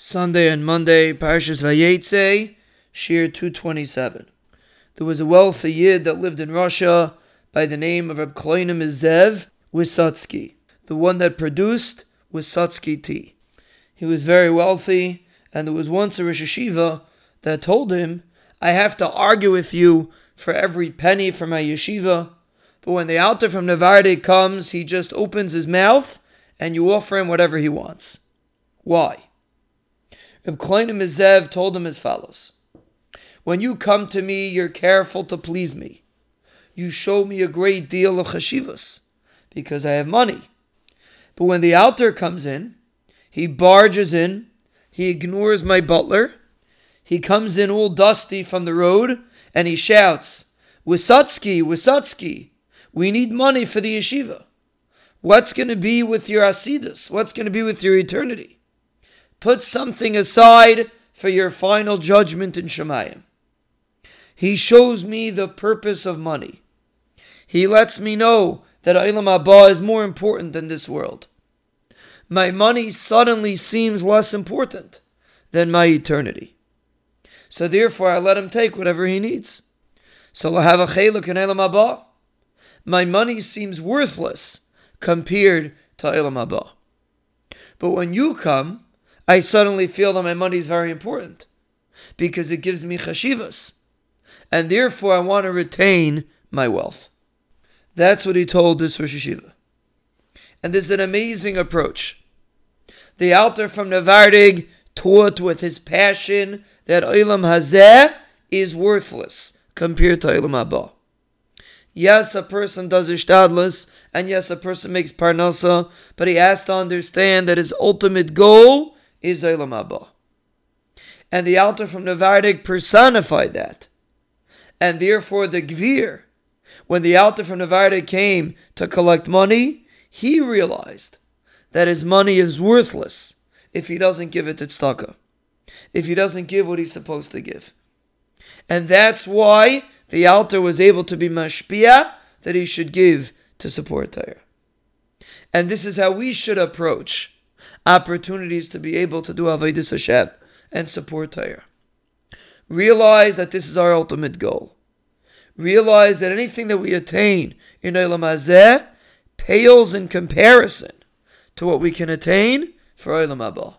Sunday and Monday, Parshas Vayetze, Shiur 227. There was a wealthy Yid that lived in Russia by the name of Reb Kloinim Zev Wysotsky, the one that produced Wisotsky tea. He was very wealthy, and there was once a Rosh Yeshiva that told him, I have to argue with you for every penny for my yeshiva, but when the Alter from Navarde comes, he just opens his mouth and you offer him whatever he wants. Why? Reb Kloinim Zev told him as follows When you come to me, you're careful to please me. You show me a great deal of chashivas because I have money. But when the Alter comes in, he barges in, he ignores my butler, he comes in all dusty from the road, and he shouts, Wysotsky, Wysotsky, we need money for the yeshiva. What's going to be with your asidus? What's going to be with your eternity? Put something aside for your final judgment in Shemayim. He shows me the purpose of money. He lets me know that Olam Haba is more important than this world. My money suddenly seems less important than my eternity. So therefore, I let him take whatever he needs. So I have a cheluk in Olam Haba. My money seems worthless compared to Olam Haba. But when you come, I suddenly feel that my money is very important because it gives me chashivas. And therefore, I want to retain my wealth. That's what he told this Rosh Yeshiva. And this is an amazing approach. The Alter from Navardig taught with his passion that Olam Hazeh is worthless compared to Olam Haba. Yes, a person does ishtadlus, and yes, a person makes parnasa, but he has to understand that his ultimate goal is Olam Haba. And the Alter from Navardik personified that. And therefore the Gvir, when the Alter from Navardik came to collect money, he realized that his money is worthless if he doesn't give it to tzedakah, if he doesn't give what he's supposed to give. And that's why the Alter was able to be mashpia that he should give to support Torah. And this is how we should approach opportunities to be able to do Avodah Hashem and support Torah. Realize that this is our ultimate goal. Realize that anything that we attain in Olam Hazeh pales in comparison to what we can attain for Olam Haba.